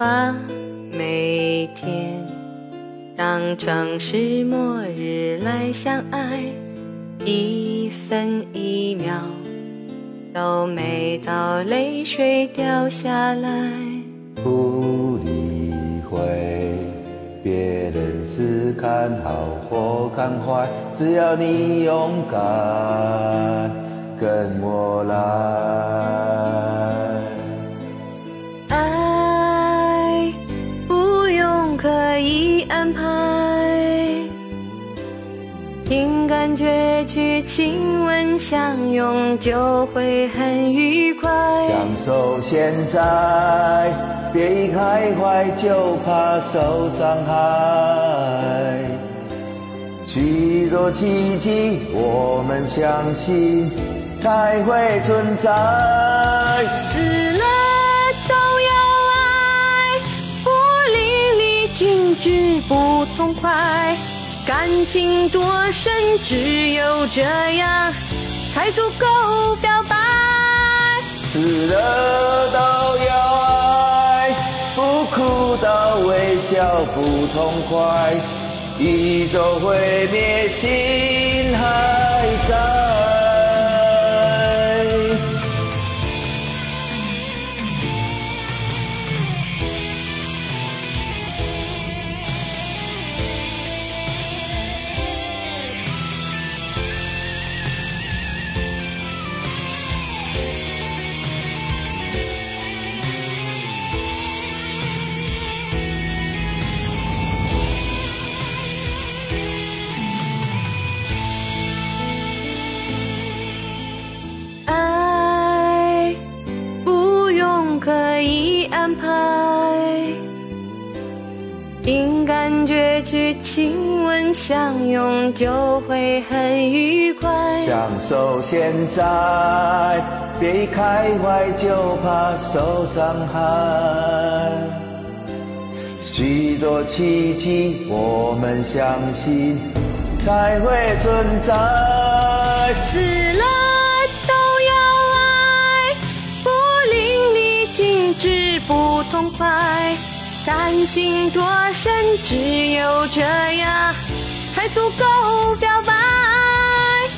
把每天当成是末日来相爱，一分一秒都没到泪水掉下来。不理会别人是看好或看坏，只要你勇敢跟我来。凭感觉去亲吻相拥就会很愉快。享受现在，别一开怀就怕受伤害。许多奇迹，我们相信才会存在。死了都要爱，不淋漓尽致不痛快。感情多深，只有这样才足够表白。死了都要爱，不哭到微笑不痛快。宇宙毁灭，心还在。安排，凭感觉去亲吻相拥就会很愉快。享受现在，别一开怀就怕受伤害。许多奇迹，我们相信才会存在。不痛快。感情多深，只有这样才足够表白。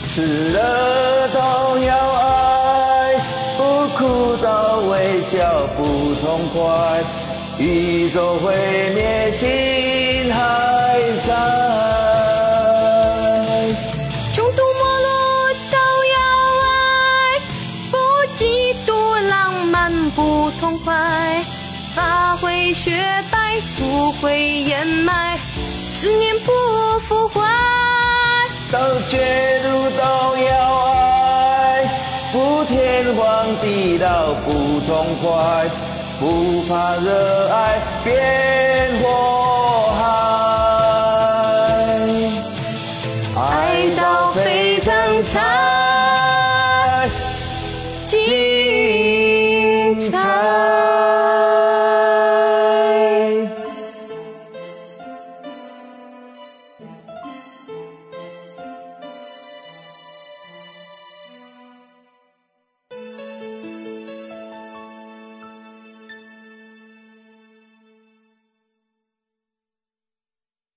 死了都要爱，不哭到微笑不痛快。宇宙毁灭，心还在。穷途末路都要爱，不嫉妒浪漫不痛快。发灰雪白不会掩埋，思念不腐坏。到绝路都要爱，不天荒地老不痛快，不怕热爱变坏。